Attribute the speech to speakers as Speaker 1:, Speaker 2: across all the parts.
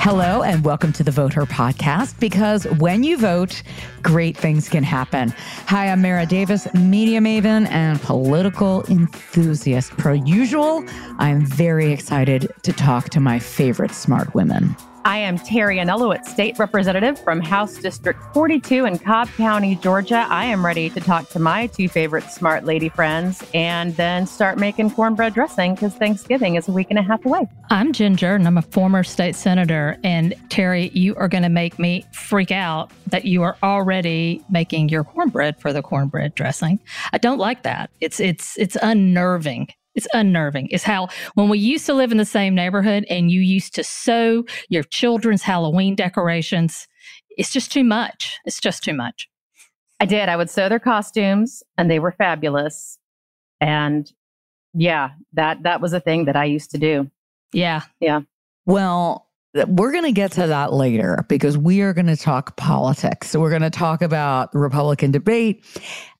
Speaker 1: Hello, and welcome to the Vote Her podcast because when you vote, great things can happen. Hi, I'm Mara Davis, media maven and political enthusiast. Per usual, I'm very excited to talk to my favorite smart women.
Speaker 2: I am Terry Anulewicz, State Representative from House District 42 in Cobb County, Georgia. I am ready to talk to my two favorite smart lady friends and then start making cornbread dressing because Thanksgiving is a week and a half away.
Speaker 3: I'm Ginger, and I'm a former state senator. And Terry, you are going to make me freak out that you are already making your cornbread for the cornbread dressing. I don't like that. It's it's it's unnerving it's unnerving is how when we used to live in the same neighborhood and you used to sew your children's Halloween decorations, it's just too much. It's just too much.
Speaker 2: I did. I would sew their costumes and they were fabulous. And yeah, that that was a thing that I used to do.
Speaker 3: Yeah.
Speaker 2: Yeah.
Speaker 1: Well, we're going to get to that later because we are going to talk politics. So we're going to talk about the Republican debate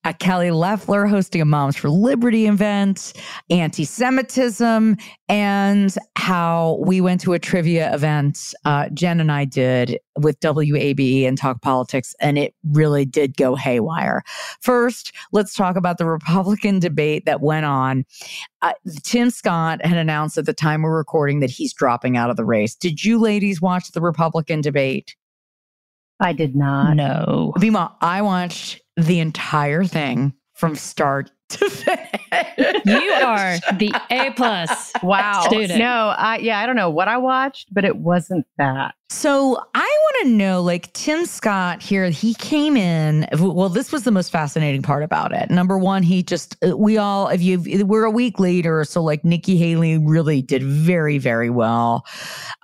Speaker 1: uh, Kelly Loeffler hosting a Moms for Liberty event, anti Semitism, and how we went to a trivia event, uh, Jen and I did with WABE and Talk Politics, and it really did go haywire. First, let's talk about the Republican debate that went on. Uh, Tim Scott had announced at the time we're recording that he's dropping out of the race. Did you ladies watch the Republican debate?
Speaker 2: I did not.
Speaker 3: No.
Speaker 1: Vima, I watched the entire thing from start to finish.
Speaker 3: You are the A plus.
Speaker 2: Wow.
Speaker 3: Student.
Speaker 2: No, I yeah, I don't know what I watched, but it wasn't that.
Speaker 1: So I want to know, like Tim Scott here, he came in. Well, this was the most fascinating part about it. Number one, he just uh, we all, if you we're a week later, so like Nikki Haley really did very very well,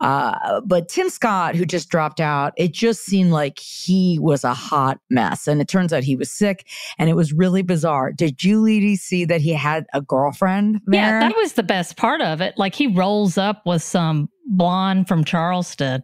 Speaker 1: uh, but Tim Scott, who just dropped out, it just seemed like he was a hot mess, and it turns out he was sick, and it was really bizarre. Did you, ladies, see that he had a girlfriend? There?
Speaker 3: Yeah, that was the best part of it. Like he rolls up with some blonde from Charleston.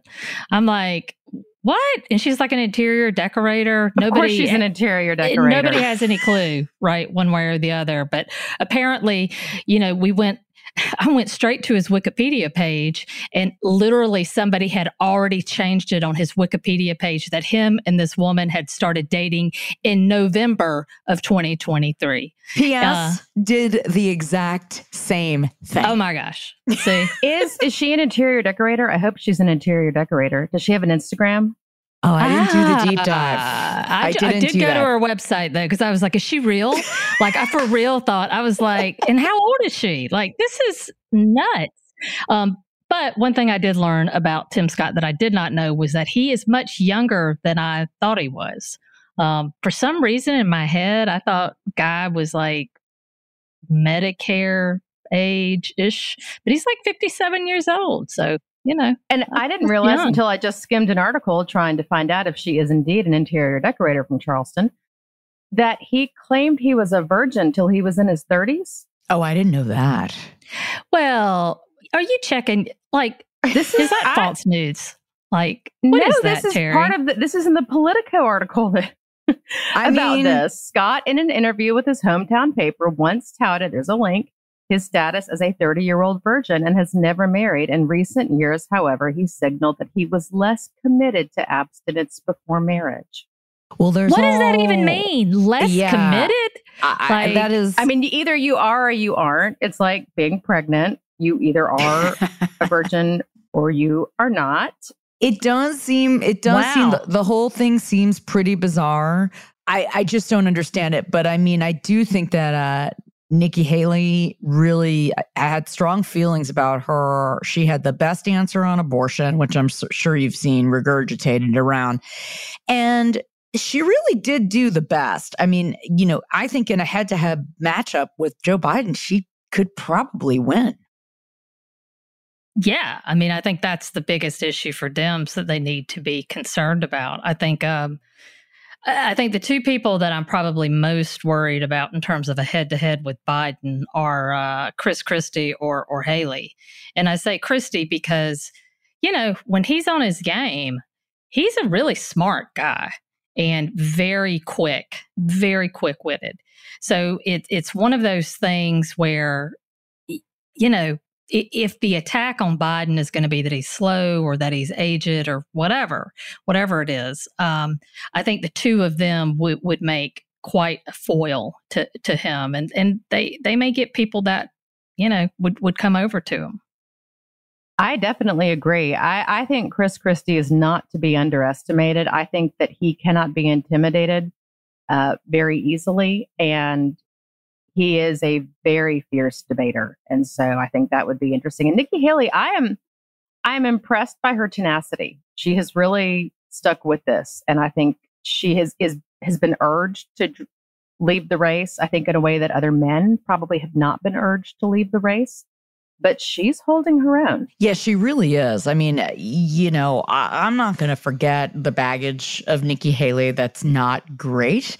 Speaker 3: I'm like, what? And she's like an interior decorator.
Speaker 2: Of course she's an interior eh, decorator.
Speaker 3: Nobody has any clue, right, one way or the other. But apparently, you know, we went I went straight to his Wikipedia page and literally somebody had already changed it on his Wikipedia page that him and this woman had started dating in November of 2023.
Speaker 1: P.S. Uh, did the exact same thing.
Speaker 3: Oh my gosh. See?
Speaker 2: is is she an interior decorator? I hope she's an interior decorator. Does she have an Instagram?
Speaker 1: Oh, I didn't do the deep dive.
Speaker 3: Ah, I, I, I did go
Speaker 1: that.
Speaker 3: to her website though, because I was like, is she real? like, I for real thought, I was like, and how old is she? Like, this is nuts. Um, but one thing I did learn about Tim Scott that I did not know was that he is much younger than I thought he was. Um, for some reason in my head, I thought guy was like Medicare age ish, but he's like 57 years old. So you know.
Speaker 2: And I didn't realize young. until I just skimmed an article trying to find out if she is indeed an interior decorator from Charleston that he claimed he was a virgin till he was in his 30s.
Speaker 1: Oh, I didn't know that.
Speaker 3: Well, are you checking like this is, is that I, false news? Like what
Speaker 2: no,
Speaker 3: is
Speaker 2: that,
Speaker 3: this is
Speaker 2: Terry? part of the, this is in the Politico article that
Speaker 1: I
Speaker 2: about
Speaker 1: mean,
Speaker 2: this. Scott, in an interview with his hometown paper, once touted, there's a link, his status as a 30 year old virgin and has never married. In recent years, however, he signaled that he was less committed to abstinence before marriage.
Speaker 1: Well, there's
Speaker 3: what
Speaker 1: all,
Speaker 3: does that even mean? Less
Speaker 1: yeah,
Speaker 3: committed?
Speaker 1: I, like, that is.
Speaker 2: I mean, either you are or you aren't. It's like being pregnant. You either are a virgin or you are not.
Speaker 1: It does seem. It does
Speaker 3: wow.
Speaker 1: seem. The, the whole thing seems pretty bizarre. I, I just don't understand it. But I mean, I do think that uh, Nikki Haley really I had strong feelings about her. She had the best answer on abortion, which I'm sure you've seen regurgitated around. And she really did do the best. I mean, you know, I think in a head to head matchup with Joe Biden, she could probably win.
Speaker 3: Yeah. I mean, I think that's the biggest issue for Dems that they need to be concerned about. I think, um, I think the two people that I'm probably most worried about in terms of a head to head with Biden are uh, Chris Christie or or Haley, and I say Christie because you know when he's on his game, he's a really smart guy and very quick, very quick witted. So it, it's one of those things where you know, if the attack on Biden is going to be that he's slow or that he's aged or whatever, whatever it is, um, I think the two of them would would make quite a foil to to him, and and they they may get people that you know would would come over to him.
Speaker 2: I definitely agree. I, I think Chris Christie is not to be underestimated. I think that he cannot be intimidated uh, very easily, and he is a very fierce debater. And so I think that would be interesting. And Nikki Haley, I am I am impressed by her tenacity. She has really stuck with this, and I think she has is has been urged to leave the race. I think in a way that other men probably have not been urged to leave the race. But she's holding her own.
Speaker 1: Yeah, she really is. I mean, you know, I, I'm not going to forget the baggage of Nikki Haley. That's not great.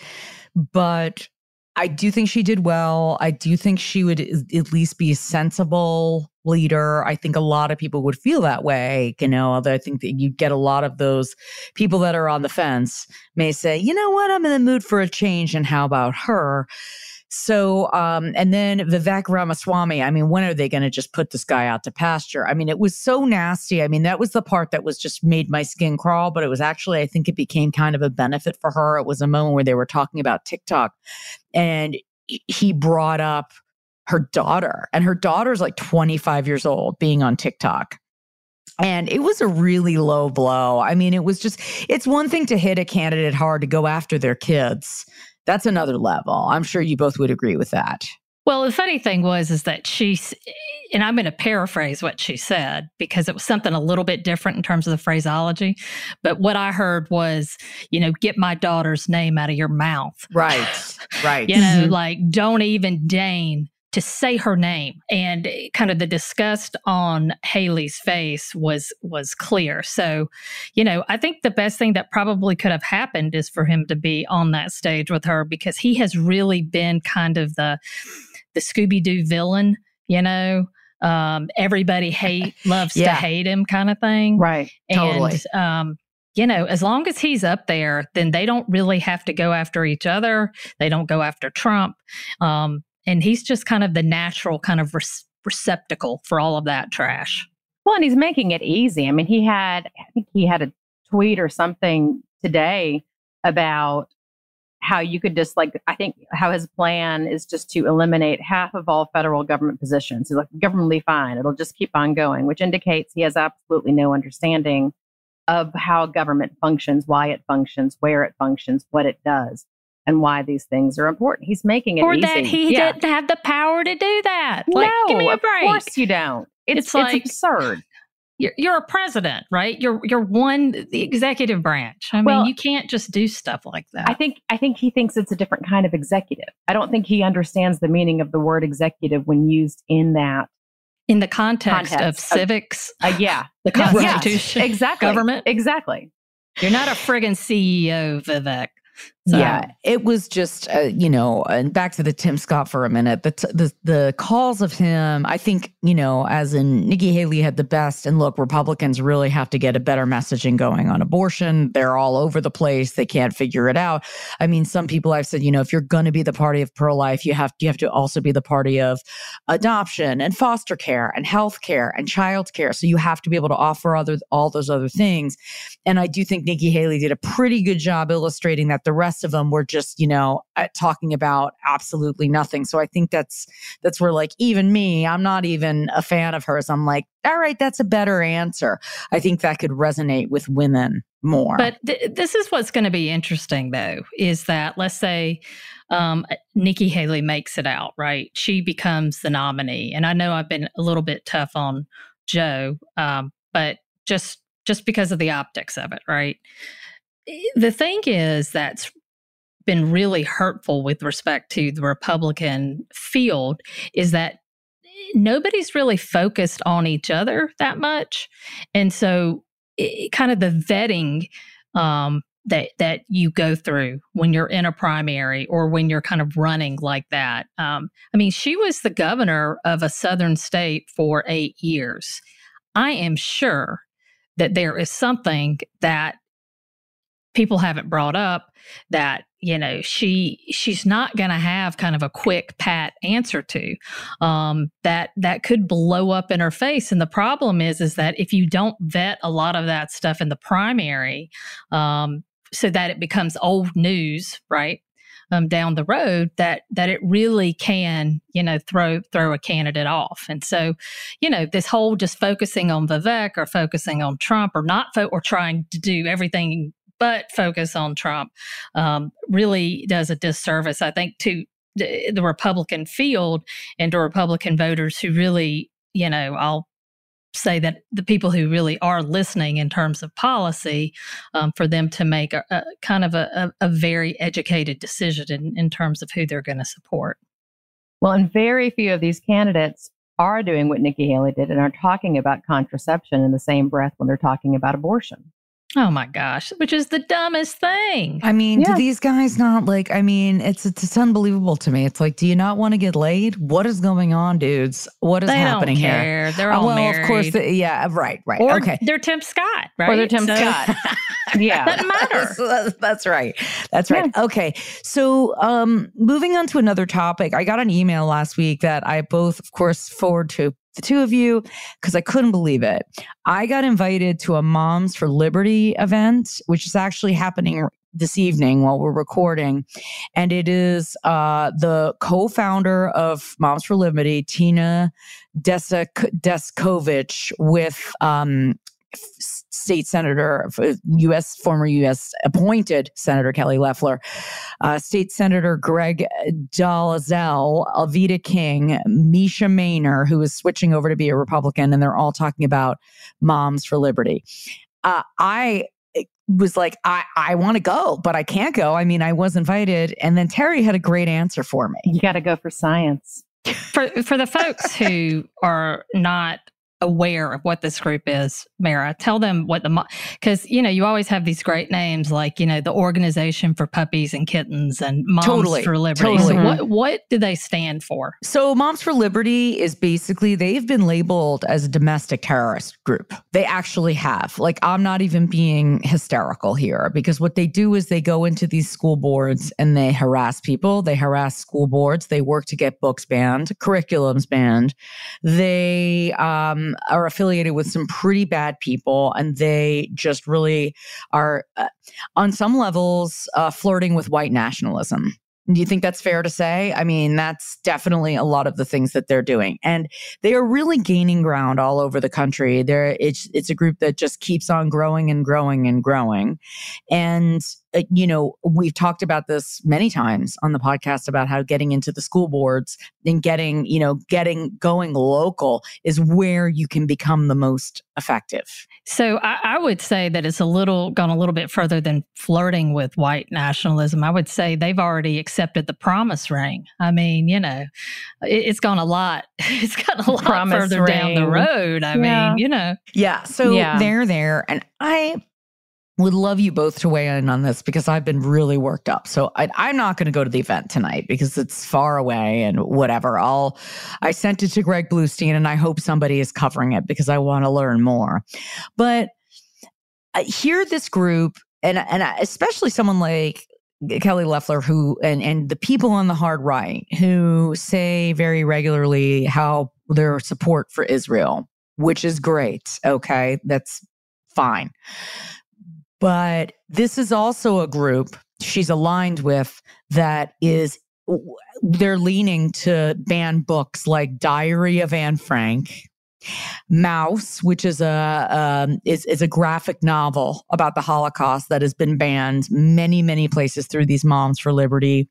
Speaker 1: But I do think she did well. I do think she would at least be a sensible leader. I think a lot of people would feel that way, you know, although I think that you get a lot of those people that are on the fence may say, you know what, I'm in the mood for a change. And how about her? So, um, and then Vivek Ramaswamy, I mean, when are they going to just put this guy out to pasture? I mean, it was so nasty. I mean, that was the part that was just made my skin crawl, but it was actually, I think it became kind of a benefit for her. It was a moment where they were talking about TikTok and he brought up her daughter, and her daughter's like 25 years old being on TikTok. And it was a really low blow. I mean, it was just, it's one thing to hit a candidate hard to go after their kids that's another level. I'm sure you both would agree with that.
Speaker 3: Well, the funny thing was is that she, and I'm going to paraphrase what she said because it was something a little bit different in terms of the phraseology. But what I heard was, you know, get my daughter's name out of your mouth.
Speaker 1: Right, right.
Speaker 3: you know, mm-hmm. like don't even deign to say her name and kind of the disgust on Haley's face was was clear. So, you know, I think the best thing that probably could have happened is for him to be on that stage with her because he has really been kind of the the Scooby Doo villain, you know. Um, everybody hate loves yeah. to hate him kind of thing.
Speaker 2: Right.
Speaker 3: And
Speaker 1: totally.
Speaker 3: um you know, as long as he's up there, then they don't really have to go after each other. They don't go after Trump. Um, and he's just kind of the natural kind of re- receptacle for all of that trash.
Speaker 2: Well, and he's making it easy. I mean, he had, I think he had a tweet or something today about how you could just like, I think how his plan is just to eliminate half of all federal government positions. He's like, government will be fine. It'll just keep on going, which indicates he has absolutely no understanding of how government functions, why it functions, where it functions, what it does and why these things are important. He's making it
Speaker 3: or
Speaker 2: easy.
Speaker 3: that he yeah. didn't have the power to do that. Like,
Speaker 2: no,
Speaker 3: give me a break.
Speaker 2: Of course you don't. It's, it's like it's absurd.
Speaker 3: You're, you're a president, right? You're you're one the executive branch. I well, mean, you can't just do stuff like that.
Speaker 2: I think I think he thinks it's a different kind of executive. I don't think he understands the meaning of the word executive when used in that
Speaker 3: in the context, context of civics.
Speaker 2: Uh, yeah,
Speaker 3: the Constitution,
Speaker 2: yes, exactly,
Speaker 3: government,
Speaker 2: exactly.
Speaker 3: You're not a friggin' CEO, Vivek.
Speaker 1: So. Yeah, it was just uh, you know, and back to the Tim Scott for a minute. The, t- the the calls of him, I think you know, as in Nikki Haley had the best. And look, Republicans really have to get a better messaging going on abortion. They're all over the place. They can't figure it out. I mean, some people I've said, you know, if you're going to be the party of pro life, you have you have to also be the party of adoption and foster care and health care and child care. So you have to be able to offer other all those other things. And I do think Nikki Haley did a pretty good job illustrating that the rest of them were just, you know, uh, talking about absolutely nothing. So I think that's that's where like even me, I'm not even a fan of hers. I'm like, all right, that's a better answer. I think that could resonate with women more.
Speaker 3: But th- this is what's going to be interesting though, is that let's say um, Nikki Haley makes it out, right? She becomes the nominee. And I know I've been a little bit tough on Joe, um, but just just because of the optics of it, right? The thing is that's been really hurtful with respect to the Republican field is that nobody's really focused on each other that much. And so it, kind of the vetting um, that that you go through when you're in a primary or when you're kind of running like that. Um, I mean, she was the governor of a southern state for eight years. I am sure that there is something that people haven't brought up that you know she she's not going to have kind of a quick pat answer to um, that that could blow up in her face. And the problem is is that if you don't vet a lot of that stuff in the primary um, so that it becomes old news right um, down the road that that it really can you know throw throw a candidate off. And so you know this whole just focusing on Vivek or focusing on Trump or not fo- or trying to do everything but focus on Trump um, really does a disservice I think to the, Republican field and to Republican voters who really you know I'll say that the people who really are listening in terms of policy um, for them to make a, a kind of a, a, very educated decision in, in terms of who they're going to support.
Speaker 2: Well, and very few of these candidates are doing what Nikki Haley did and are talking about contraception in the same breath when they're talking about abortion.
Speaker 3: Oh my gosh, which is the dumbest thing.
Speaker 1: I mean, yeah. do these guys not like I mean, it's, it's it's unbelievable to me. It's like, do you not want to get laid? What is going on, dudes? What is
Speaker 3: they
Speaker 1: happening
Speaker 3: here? They're all uh, well,
Speaker 1: married. of course, the, yeah, right, right.
Speaker 3: Or
Speaker 1: okay.
Speaker 3: They're Tim Scott, right?
Speaker 2: Or they're Tim so, Scott.
Speaker 3: yeah. Doesn't matter.
Speaker 1: that's, that's, right. That's right. Yeah. Okay. So, um moving on to another topic. I got an email last week that I both of course forward to the two of you because I couldn't believe it. I got invited to a Moms for Liberty event, which is actually happening this evening while we're recording. And it is uh, the co founder of Moms for Liberty, Tina Descovich, with um, state senator, U.S. former U.S. appointed Senator Kelly Loeffler, uh, State Senator Greg Dolezal, Alveda King, Mesha Mainor, who is switching over to be a Republican, and they're all talking about Moms for Liberty. Uh, I was like, I, I want to go, but I can't go. I mean, I was invited. And then Terry had a great answer for me.
Speaker 2: You got to go for science.
Speaker 3: For, for the folks who are not aware of what this group is, Mara. Tell them what the because you know you always have these great names like you know the Organization for Puppies and Kittens and Moms
Speaker 1: totally,
Speaker 3: for Liberty.
Speaker 1: Totally.
Speaker 3: So what what do they stand for?
Speaker 1: So Moms for Liberty is basically they've been labeled as a domestic terrorist group. They actually have. Like I'm not even being hysterical here because what they do is they go into these school boards and they harass people. They harass school boards. They work to get books banned, curriculums banned. They um are affiliated with some pretty bad people, and they just really are, uh, on some levels, uh, flirting with white nationalism. Do you think that's fair to say? I mean, that's definitely a lot of the things that they're doing, and they are really gaining ground all over the country. There, it's it's a group that just keeps on growing and growing and growing, and uh, you know, we've talked about this many times on the podcast about how getting into the school boards and getting, you know, getting going local is where you can become the most effective.
Speaker 3: So I, I, would say that it's a little gone a little bit further than flirting with white nationalism. I would say they've already accepted the promise ring. I mean, you know, it, it's gone a lot. It's gone a lot promise further ring. down the road. I yeah. mean, you know.
Speaker 1: Yeah. So yeah. they're there, and I would love you both to weigh in on this because I've been really worked up. So I, am not going to go to the event tonight because it's far away and whatever. I'll I sent it to Greg Bluestein and I hope somebody is covering it because I want to learn more. But I hear this group and and especially someone like Kelly Loeffler who and and the people on the hard right who say very regularly how their support for Israel, which is great. Okay, that's fine. But this is also a group she's aligned with that is they're leaning to ban books like Diary of Anne Frank, Maus, which is a um, is is a graphic novel about the Holocaust that has been banned many many places through these Moms for Liberty,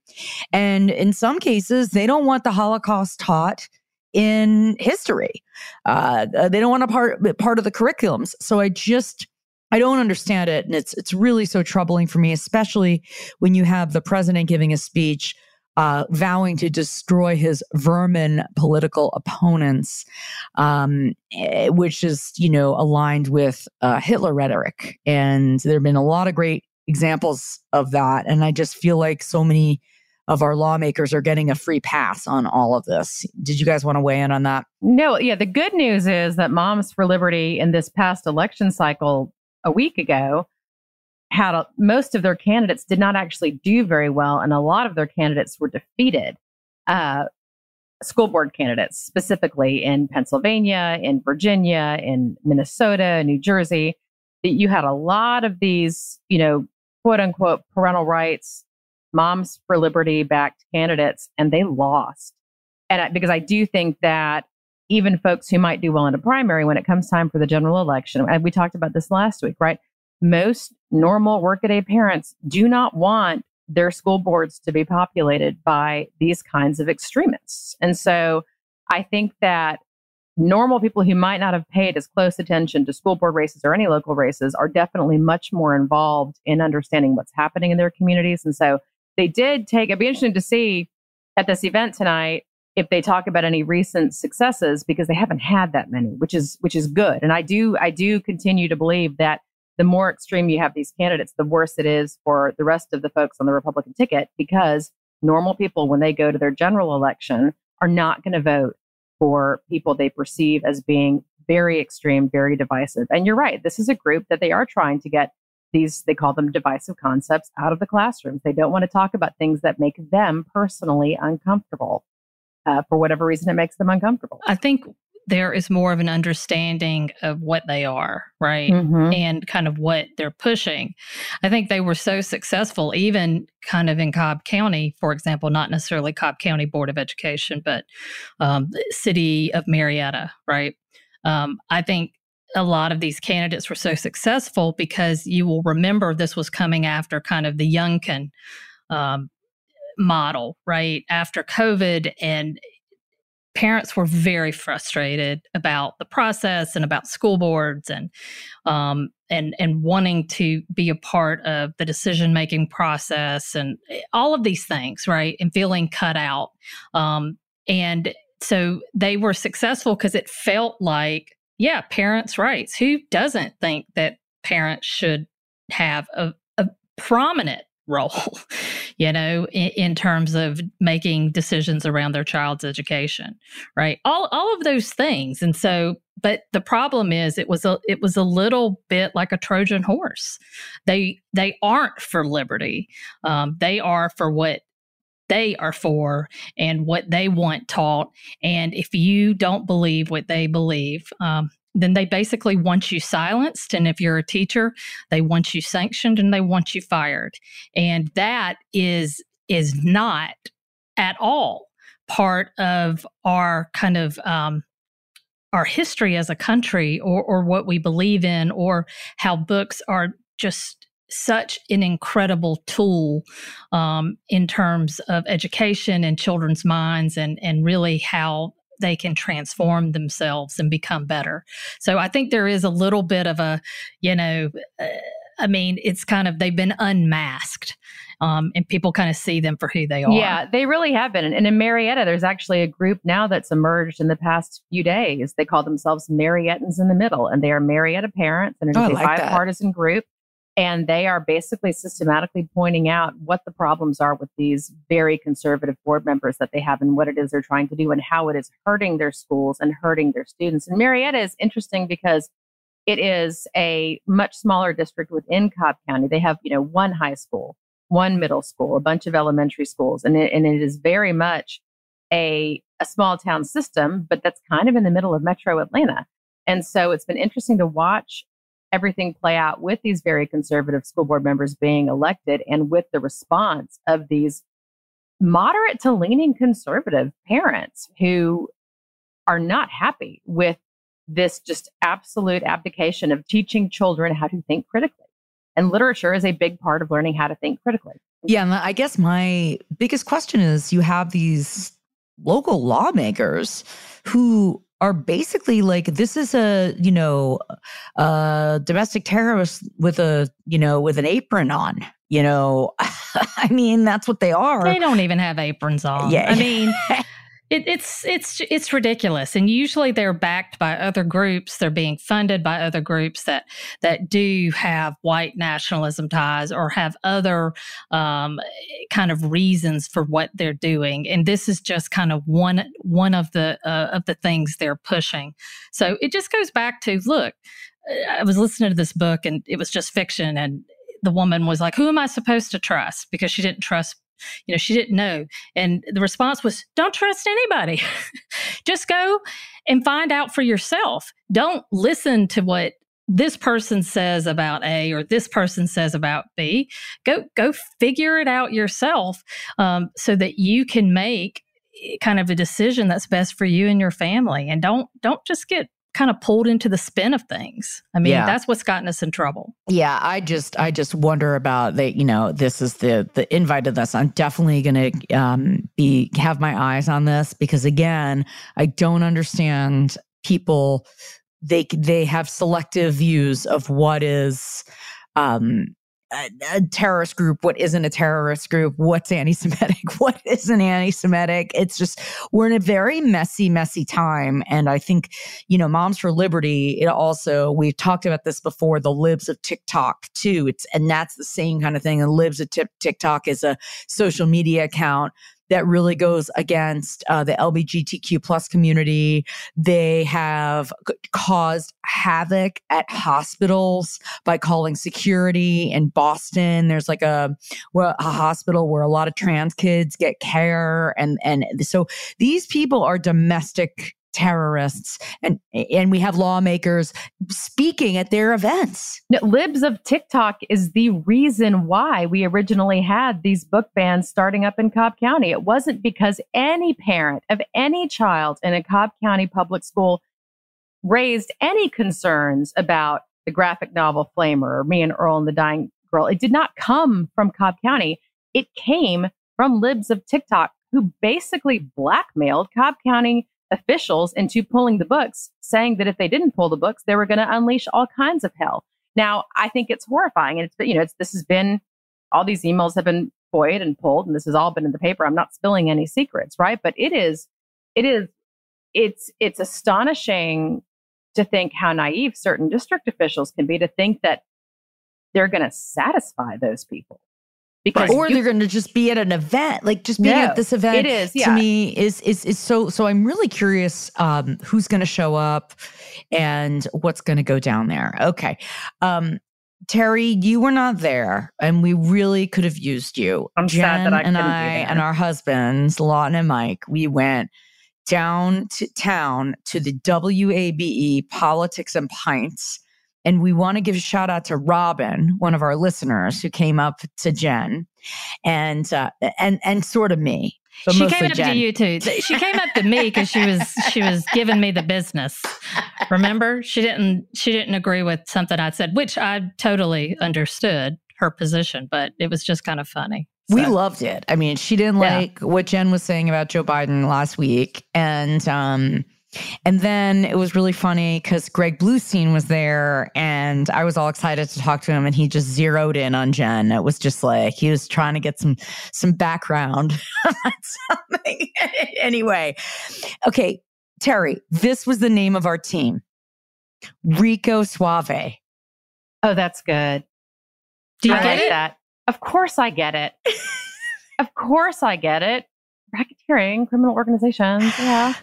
Speaker 1: and in some cases they don't want the Holocaust taught in history. Uh, they don't want a part part of the curriculums. So I just I don't understand it. And it's it's really so troubling for me, especially when you have the president giving a speech uh, vowing to destroy his vermin political opponents, um, eh, which is, you know, aligned with uh, Hitler rhetoric. And there have been a lot of great examples of that. And I just feel like so many of our lawmakers are getting a free pass on all of this. Did you guys want to weigh in on that?
Speaker 2: No, yeah. The good news is that Moms for Liberty in this past election cycle a week ago had a, most of their candidates did not actually do very well, and a lot of their candidates were defeated. Uh, school board candidates, specifically in Pennsylvania, in Virginia, in Minnesota, New Jersey. You had a lot of these, you know, quote unquote parental rights, moms for liberty backed candidates, and they lost. And I, because I do think that even folks who might do well in a primary, when it comes time for the general election, and we talked about this last week, right? Most normal workaday parents do not want their school boards to be populated by these kinds of extremists. And so I think that normal people who might not have paid as close attention to school board races or any local races are definitely much more involved in understanding what's happening in their communities. And so they did take, it'd be interesting to see at this event tonight if they talk about any recent successes because they haven't had that many, which is which is good. And I do I do continue to believe that the more extreme you have these candidates, the worse it is for the rest of the folks on the Republican ticket because normal people, when they go to their general election, are not going to vote for people they perceive as being very extreme, very divisive. And you're right, this is a group that they are trying to get these, they call them divisive concepts, out of the classrooms. They don't want to talk about things that make them personally uncomfortable. Uh, for whatever reason, it makes them uncomfortable.
Speaker 3: I think there is more of an understanding of what they are, right? Mm-hmm. And kind of what they're pushing. I think they were so successful, even kind of in Cobb County, for example, not necessarily Cobb County Board of Education, but um, city of Marietta, right? Um, I think a lot of these candidates were so successful because you will remember this was coming after kind of the Youngkin um, model, right? After COVID, and parents were very frustrated about the process and about school boards and um, and and wanting to be a part of the decision making process and eh, all of these things, right? And feeling cut out. Um, and so they were successful because it felt like, yeah, parents' rights. Who doesn't think that parents should have a, a prominent role, you know, in, in, terms of making decisions around their child's education, right? All all of those things. And so, but the problem is it was a it was a little bit like a Trojan horse. They they aren't for liberty. Um, they are for what they are for and what they want taught. And if you don't believe what they believe, um, then they basically want you silenced. And if you're a teacher, they want you sanctioned and they want you fired. And that is is not at all part of our kind of um, our history as a country or, or what we believe in or how books are just such an incredible tool um, in terms of education and children's minds and and really how they can transform themselves and become better. So I think there is a little bit of a, you know, uh, I mean, it's kind of they've been unmasked. Um, and people kind of see them for who they are.
Speaker 2: Yeah, they really have been. And in Marietta, there's actually a group now that's emerged in the past few days. They call themselves Mariettans in the Middle, and they are Marietta parents, and it's oh, a like bipartisan that. group. And they are basically systematically pointing out what the problems are with these very conservative board members that they have and what it is they're trying to do and how it is hurting their schools and hurting their students. And Marietta is interesting because it is a much smaller district within Cobb County. They have, you know, one high school, one middle school, a bunch of elementary schools, and it, and it is very much a, a small town system, but that's kind of in the middle of metro Atlanta. And so it's been interesting to watch everything play out with these very conservative school board members being elected and with the response of these moderate to leaning conservative parents who are not happy with this just absolute abdication of teaching children how to think critically. And literature is a big part of learning how to think critically.
Speaker 1: Yeah. I guess my biggest question is you have these local lawmakers who are basically like this is a you know a domestic terrorist with a you know with an apron on you know? I mean that's what they are.
Speaker 3: They don't even have aprons on. Yeah. I mean It, it's it's it's ridiculous, and usually they're backed by other groups. They're being funded by other groups that that do have white nationalism ties or have other um, kind of reasons for what they're doing. And this is just kind of one one of the uh, of the things they're pushing. So it just goes back to look. I was listening to this book, and it was just fiction, and the woman was like, Who am I supposed to trust? Because she didn't trust you know she didn't know and the response was don't trust anybody just go and find out for yourself don't listen to what this person says about A or this person says about B. Go go figure it out yourself um, so that you can make eh, kind of a decision that's best for you and your family. And don't don't just get kind of pulled into the spin of things. I mean,
Speaker 1: Yeah.
Speaker 3: that's what's gotten us in trouble.
Speaker 1: Yeah, I just I just wonder about that. you know this is the the invite to this. I'm definitely going to um, be have my eyes on this because again, I don't understand people. They they have selective views of what is um, a, a terrorist group, what isn't a terrorist group, what's anti-Semitic, what isn't anti-Semitic. It's just we're in a very messy, messy time, and I think you know, Moms for Liberty, it also, we've talked about this before, the libs of TikTok too. It's, and that's the same kind of thing. And libs of Tik- TikTok is a social media account that really goes against uh, the LGBTQ plus community. They have caused havoc at hospitals by calling security in Boston. There's like a, well, a hospital where a lot of trans kids get care. And, and so these people are domestic terrorists and and we have lawmakers speaking at their events
Speaker 2: Libs of TikTok is the reason why we originally had these book bans starting up in Cobb County. It wasn't because any parent of any child in a Cobb County public school raised any concerns about the graphic novel Flamer or Me and Earl and the Dying Girl. It did not come from Cobb County. It came from Libs of TikTok, who basically blackmailed Cobb County officials into pulling the books, saying that if they didn't pull the books, they were going to unleash all kinds of hell. Now, I think it's horrifying, and it's you know, it's, this has been all these emails have been FOIA'd and pulled, and this has all been in the paper. I'm not spilling any secrets, right? But it is, it is, it's it's astonishing to think how naive certain district officials can be to think that they're going to satisfy those people because
Speaker 1: or
Speaker 2: you-
Speaker 1: they're going to just be at an event like just being
Speaker 2: No,
Speaker 1: at this event
Speaker 2: it is,
Speaker 1: to me is is is so so i'm really curious um who's going to show up and what's going to go down there okay um Terry, you were not there, and we really could have used you.
Speaker 2: I'm
Speaker 1: Jen
Speaker 2: sad that I
Speaker 1: and
Speaker 2: couldn't be
Speaker 1: I
Speaker 2: there.
Speaker 1: and our husbands, Lawton and Mike, we went down to town to the WABE E Politics and Pints. And we want to give a shout out to Robin, one of our listeners, who came up to Jen, and uh, and and sort of me.
Speaker 3: She came up
Speaker 1: Jen.
Speaker 3: to you too. She came up to me because she was she was giving me the business. Remember, she didn't she didn't agree with something I said, which I totally understood her position, but it was just kind of funny.
Speaker 1: We loved it. I mean, she didn't
Speaker 3: Yeah.
Speaker 1: like what Jen was saying about Joe Biden last week, and um, and then it was really funny because Greg Bluestein was there, and I was all excited to talk to him, and he just zeroed in on Jen. It was just like he was trying to get some some background on something. anyway, okay, Terry, this was the name of our team, Rico Suave.
Speaker 2: oh, that's good.
Speaker 3: Do you
Speaker 2: I
Speaker 3: get
Speaker 2: like that. Of course, I get it. of course, I get it. Racketeering, criminal organizations. Yeah.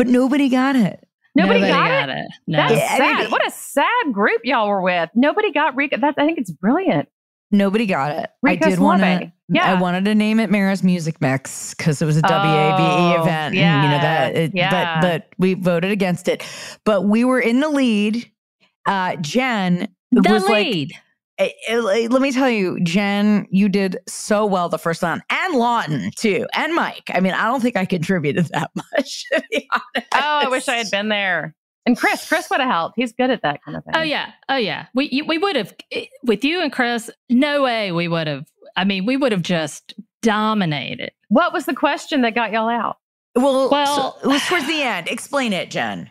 Speaker 1: But nobody got it.
Speaker 2: Nobody, got, it.
Speaker 3: it. No.
Speaker 2: That's
Speaker 1: Yeah, I
Speaker 2: sad.
Speaker 1: mean-
Speaker 2: what a sad group y'all were with. Nobody got Rico. That I think it's brilliant.
Speaker 1: Nobody got it.
Speaker 2: Rico
Speaker 1: I did want to.
Speaker 2: Yeah.
Speaker 1: I wanted to name it Mara's Music Mix because it was a WABE
Speaker 2: Oh,
Speaker 1: event. and, you know
Speaker 2: yeah,
Speaker 1: that. It,
Speaker 2: yeah.
Speaker 1: But but we voted against it. But we were in the lead. Uh, Jen
Speaker 3: the
Speaker 1: was like,
Speaker 3: lead.
Speaker 1: eh, eh, eh like, eh, let me tell you, Jen, you did so well the first round, and Lawton too, and Mike. I mean, I don't think I contributed that much. To be honest.
Speaker 2: Oh, I wish I had been there. And Chris, Chris would have helped. He's good at that kind of thing.
Speaker 3: Oh yeah, oh yeah. We you- we would have eh, with you and Chris. No way we would have. I mean, we would have just dominated.
Speaker 2: What was the question that got y'all out?
Speaker 1: Well,
Speaker 3: Well-
Speaker 1: so it was towards the end. Explain it, Jen.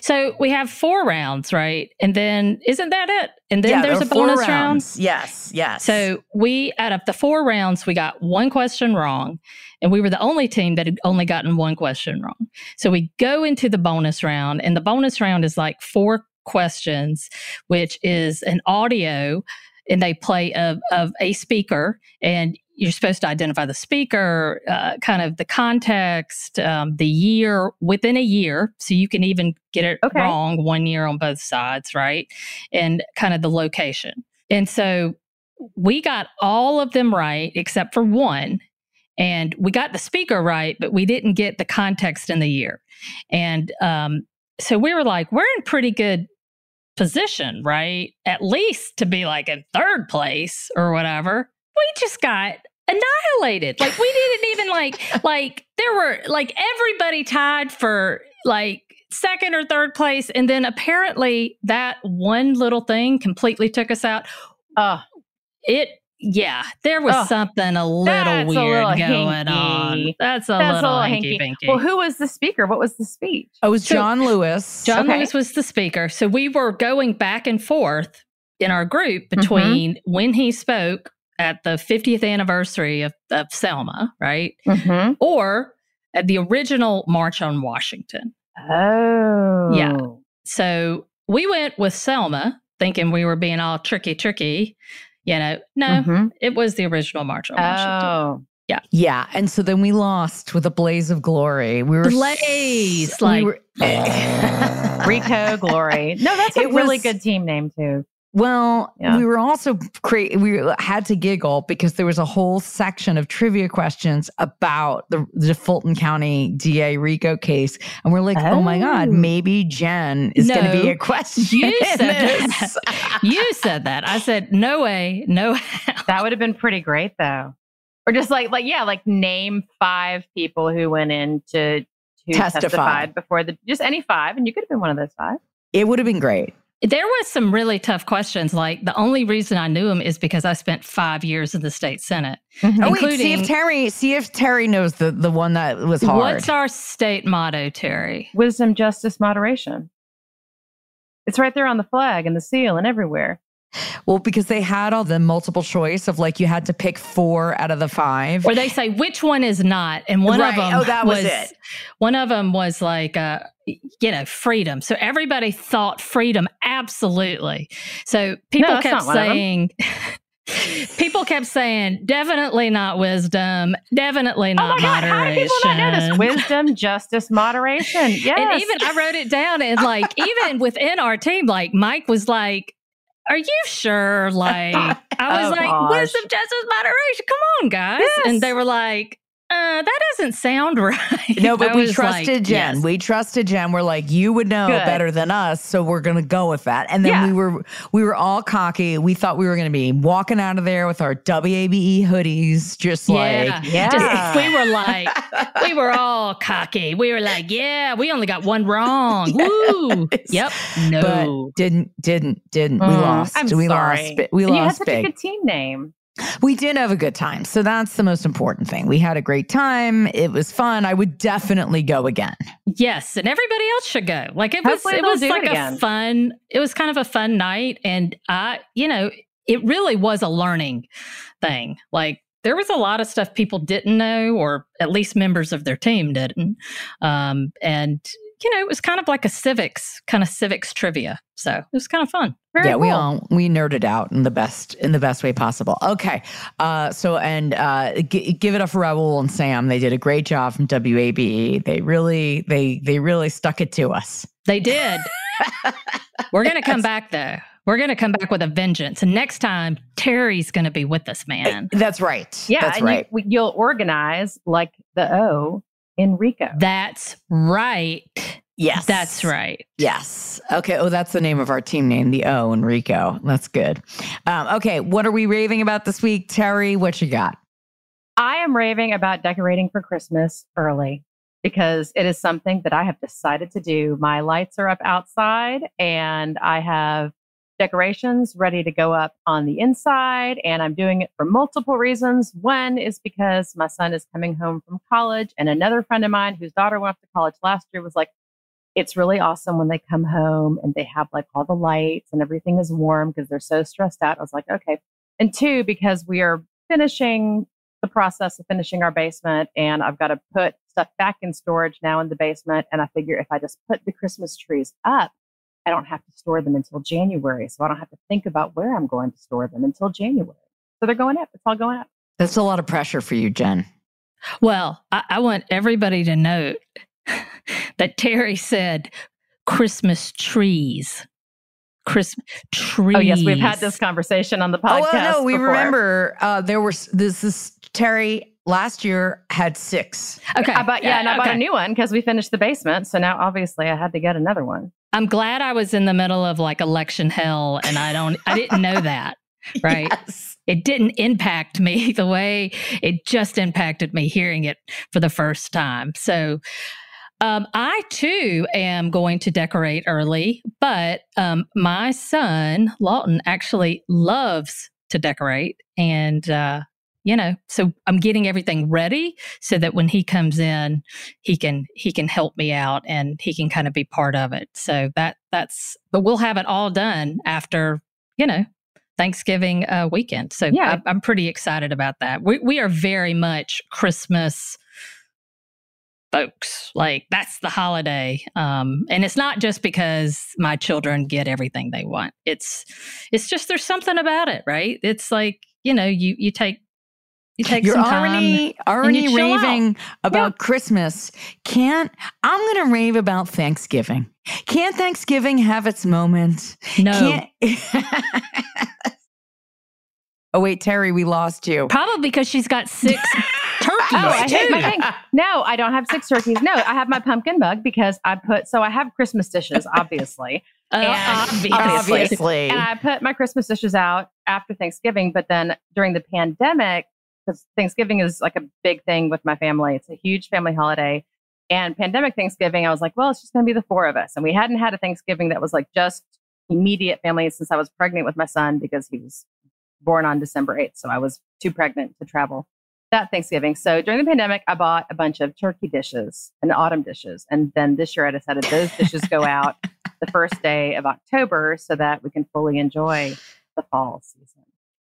Speaker 3: So we have four rounds, right? And then isn't that it? And then
Speaker 1: yeah,
Speaker 3: there's
Speaker 1: there
Speaker 3: a bonus round.
Speaker 1: rounds. Yes, yes.
Speaker 3: So we, out of the four rounds, we got one question wrong, and we were the only team that had only gotten one question wrong. So we go into the bonus round, and the bonus round is like four questions, which is an audio, and they play of, of a speaker, and you're supposed to identify the speaker, uh, kind of the context, um, the year within a year. So you can even get it
Speaker 2: Okay.
Speaker 3: wrong one year on both sides, right? And kind of the location. And so we got all of them right except for one. And we got the speaker right, but we didn't get the context in the year. And um, so we were like, we're in pretty good position, right? At least to be like in third place or whatever. We just got annihilated. Like we didn't even like like there were like everybody tied for like second or third place and then apparently that one little thing completely took us out.
Speaker 2: Uh,
Speaker 3: it yeah, there was
Speaker 2: Oh,
Speaker 3: something a little
Speaker 2: that's a
Speaker 3: weird
Speaker 2: little
Speaker 3: going on. That's a
Speaker 2: that's
Speaker 3: little,
Speaker 2: a little
Speaker 3: hinky,
Speaker 2: hinky. Well, who was the speaker? What was the speech?
Speaker 1: Oh, it was
Speaker 3: So-
Speaker 1: John Lewis.
Speaker 3: John
Speaker 2: Okay.
Speaker 3: Lewis was the speaker. So we were going back and forth in our group
Speaker 2: Mm-hmm.
Speaker 3: between when he spoke at the 50th anniversary of, of Selma, right?
Speaker 2: Mm-hmm.
Speaker 3: Or at the original March on Washington.
Speaker 2: Oh,
Speaker 3: Yeah. So we went with Selma, thinking we were being all tricky, tricky. You know, no,
Speaker 2: Mhm.
Speaker 3: it was the original March on Washington.
Speaker 2: Oh,
Speaker 1: Yeah, Yeah. and so then we lost with a blaze of glory. We were
Speaker 3: Blaze,
Speaker 1: s- we
Speaker 3: like-
Speaker 1: were-
Speaker 2: Rico Glory. No, that's a
Speaker 1: It
Speaker 2: really
Speaker 1: was-
Speaker 2: good team name too.
Speaker 1: Well,
Speaker 2: Yeah.
Speaker 1: we were also cra- we had to giggle because there was a whole section of trivia questions about the, the Fulton County DA Rico case, and we're like, oh, my god,
Speaker 2: Oh.
Speaker 1: maybe Jen is going to be
Speaker 3: No,
Speaker 1: a question.
Speaker 3: you said that. You said that. I said, no way, no how.
Speaker 2: That would have been pretty great though. Or just like like yeah, like name five people who went in to who
Speaker 1: Testify.
Speaker 2: testified before the just any five, and you could have been one of those five.
Speaker 1: It would have been great.
Speaker 3: There was some really tough questions. Like the only reason I knew him is because I spent five years in the state senate. Mm-hmm.
Speaker 1: Oh wait, see if Terry, see if Terry knows the the one that was hard.
Speaker 3: What's our state motto, Terry?
Speaker 2: Wisdom, justice, moderation. It's right there on the flag and the seal and everywhere.
Speaker 1: Well, because they had all the multiple choice of like you had to pick four out of the five.
Speaker 3: Or they say which one is not, and one
Speaker 1: Right.
Speaker 3: of them
Speaker 1: Oh, that was it.
Speaker 3: One of them was like, uh, you know, freedom. So everybody thought freedom absolutely. So people
Speaker 2: that's
Speaker 3: kept
Speaker 2: not one of 'em.
Speaker 3: saying. People kept saying, definitely not wisdom, definitely not
Speaker 2: oh my God, how do people not know this?
Speaker 3: moderation.
Speaker 2: Wisdom, justice, moderation. Yes.
Speaker 3: And even I wrote it down, and like even within our team, like Mike was like, "Are you sure?" Like I was
Speaker 2: Oh,
Speaker 3: like,
Speaker 2: gosh.
Speaker 3: "Wisdom, justice, moderation. Come on, guys!"
Speaker 2: Yes.
Speaker 3: And they were like, uh, "That doesn't sound right."
Speaker 1: No, but
Speaker 3: I
Speaker 1: we trusted
Speaker 3: like,
Speaker 1: Jen.
Speaker 3: yes.
Speaker 1: We trusted Jen. We're like, you would know
Speaker 2: Good.
Speaker 1: better than us, so we're gonna go with that. And then
Speaker 2: Yeah.
Speaker 1: we were we were all cocky. We thought we were gonna be walking out of there with our WABE hoodies, just like
Speaker 3: yeah,
Speaker 2: Yeah.
Speaker 3: Just, we were like, we were all cocky. We were like, "Yeah, we only got one wrong." Woo! Yep. No.
Speaker 1: but didn't didn't didn't. we
Speaker 2: Mm,
Speaker 1: lost.
Speaker 2: I'm
Speaker 1: we
Speaker 2: sorry.
Speaker 1: lost. bi- We
Speaker 2: And you had
Speaker 1: lost
Speaker 2: such
Speaker 1: big.
Speaker 2: a good team name.
Speaker 1: We did have a good time. So that's the most important thing. We had a great time. It was fun. I would definitely go again.
Speaker 3: Yes, and everybody else should go. Like it was,
Speaker 2: Hopefully
Speaker 3: it was like
Speaker 2: it
Speaker 3: a fun. It was kind of a fun night, and I, you know, it really was a learning thing. Like there was a lot of stuff people didn't know, or at least members of their team didn't. Um, and you know, it was kind of like a civics, kind of civics trivia. So it was kind of fun.
Speaker 2: Very
Speaker 1: yeah, we all we nerded out in the best in the best way possible. Okay, uh, so and uh, g- give it up for Raul and Sam. They did a great job from WABE. They really they they really stuck it to us.
Speaker 3: They did. We're gonna come back though. We're gonna come back with a vengeance, and next time Terry's gonna be with us, man.
Speaker 1: That's right.
Speaker 2: Yeah,
Speaker 1: that's
Speaker 2: and
Speaker 1: right.
Speaker 2: you, you'll organize like the O in Rico.
Speaker 3: That's right.
Speaker 1: yes,
Speaker 3: That's right.
Speaker 1: Yes. Okay. Oh, that's the name of our team name, the O Enrico. That's good. Um, okay, what are we raving about this week, Terry? What you got?
Speaker 2: I am raving about decorating for Christmas early because it is something that I have decided to do. My lights are up outside and I have decorations ready to go up on the inside. And I'm doing it for multiple reasons. One is because my son is coming home from college, and another friend of mine whose daughter went off to college last year was like, it's really awesome when they come home and they have like all the lights and everything is warm because they're so stressed out. I was like, okay. And two, because we are finishing the process of finishing our basement and I've got to put stuff back in storage now in the basement. And I figure if I just put the Christmas trees up, I don't have to store them until January. So I don't have to think about where I'm going to store them until January. So they're going up. It's all going up.
Speaker 1: That's a lot of pressure for you, Jen.
Speaker 3: Well, I, I want everybody to note that Terry said Christmas trees. Christmas trees.
Speaker 2: Oh yes, we've had this conversation on the podcast.
Speaker 1: Oh well, no, we
Speaker 2: before.
Speaker 1: remember uh, there was this is Terry last year had six.
Speaker 3: Okay,
Speaker 2: I bought yeah, and I bought a new one because we finished the basement. So now obviously I had to get another one.
Speaker 3: I'm glad I was in the middle of like election hell, and I don't, I didn't know that. Right.
Speaker 1: Yes.
Speaker 3: It didn't impact me the way it just impacted me hearing it for the first time. So, um, I too am going to decorate early, but um, my son Lawton actually loves to decorate, and uh, you know, so I'm getting everything ready so that when he comes in, he can he can help me out and he can kind of be part of it. So that that's, but we'll have it all done after you know Thanksgiving uh, weekend. So
Speaker 2: Yeah.
Speaker 3: I, I'm pretty excited about that. We we are very much Christmas folks. Like that's the holiday, um, and it's not just because my children get everything they want. It's it's just there's something about it, right? It's like you know you you take you take
Speaker 1: You're
Speaker 3: some time.
Speaker 1: already already
Speaker 3: you
Speaker 1: raving about Christmas. Can't I'm gonna rave about Thanksgiving. Can't Thanksgiving have its moment?
Speaker 3: no,
Speaker 1: Can't Oh wait, Terry, we lost you.
Speaker 3: probably because she's got six turkeys.
Speaker 2: Oh, I hate
Speaker 3: too.
Speaker 2: my thing. No, I don't have six turkeys. No, I have my pumpkin bug because I put so I have Christmas dishes, obviously.
Speaker 3: Uh,
Speaker 2: And-
Speaker 3: obviously.
Speaker 1: Obviously.
Speaker 2: And I put my Christmas dishes out after Thanksgiving, but then during the pandemic, because Thanksgiving is like a big thing with my family, it's a huge family holiday. And pandemic Thanksgiving, I was like, well, it's just going to be the four of us. And we hadn't had a Thanksgiving that was like just immediate family since I was pregnant with my son because he was born on December 8th. So I was too pregnant to travel that Thanksgiving. So during the pandemic, I bought a bunch of turkey dishes and autumn dishes. And then this year I decided those dishes go out the first day of October so that we can fully enjoy the fall season.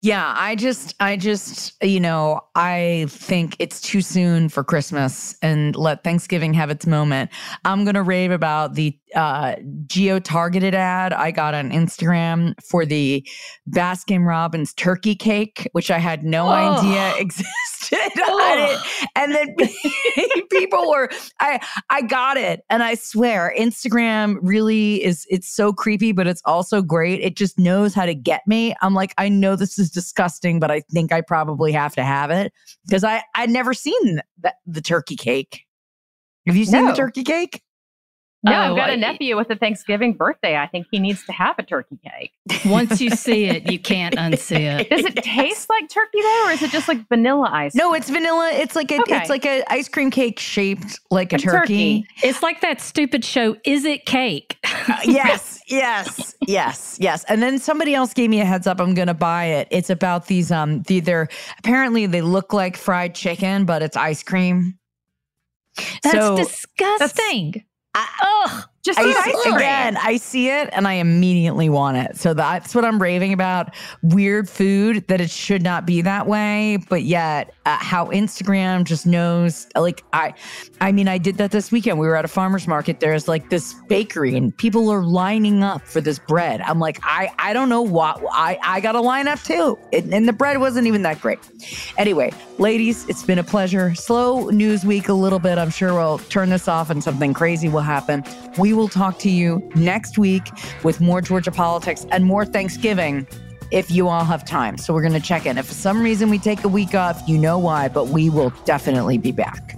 Speaker 1: Yeah, I just, I just, you know, I think it's too soon for Christmas and let Thanksgiving have its moment. I'm going to rave about the uh, geo targeted ad I got on Instagram for the Baskin Robbins turkey cake, which I had no
Speaker 3: Oh.
Speaker 1: idea existed. Didn't- and then people were, I, I got it. And I swear, Instagram really is, it's so creepy, but it's also great. It just knows how to get me. I'm like, I know this is disgusting, but I think I probably have to have it because I, I'd never seen the, the turkey cake. Have you seen the turkey cake?
Speaker 2: No,
Speaker 3: Oh,
Speaker 2: I've got a nephew with a Thanksgiving birthday. I think he needs to have a turkey cake.
Speaker 3: Once you see it, you can't unsee it.
Speaker 2: Does it taste like turkey though, or is it just like vanilla ice?
Speaker 1: No, it's vanilla. It's like a,
Speaker 2: Okay.
Speaker 1: it's like a ice cream cake shaped like a
Speaker 2: Like
Speaker 1: turkey.
Speaker 2: turkey.
Speaker 3: It's like that stupid show, Is It Cake?
Speaker 1: Uh, yes, yes, yes, yes. And then somebody else gave me a heads up. I'm gonna buy it. It's about these um the, they're apparently they look like fried chicken, but it's ice cream.
Speaker 3: That's
Speaker 1: So,
Speaker 3: disgusting.
Speaker 1: I-
Speaker 3: Ugh.
Speaker 2: Just
Speaker 1: I see, again, I see it and I immediately want it. So that's what I'm raving about. Weird food that it should not be that way, but yet uh, how Instagram just knows. Like I, I mean, I did that this weekend. We were at a farmer's market. There's like this bakery and people are lining up for this bread. I'm like, I, I don't know what I, I got to line up too. It, and the bread wasn't even that great. Anyway, ladies, it's been a pleasure. Slow news week a little bit. I'm sure we'll turn this off and something crazy will happen. We will talk to you next week with more Georgia politics and more Thanksgiving if you all have time. So we're going to check in. If for some reason we take a week off, you know why, but we will definitely be back.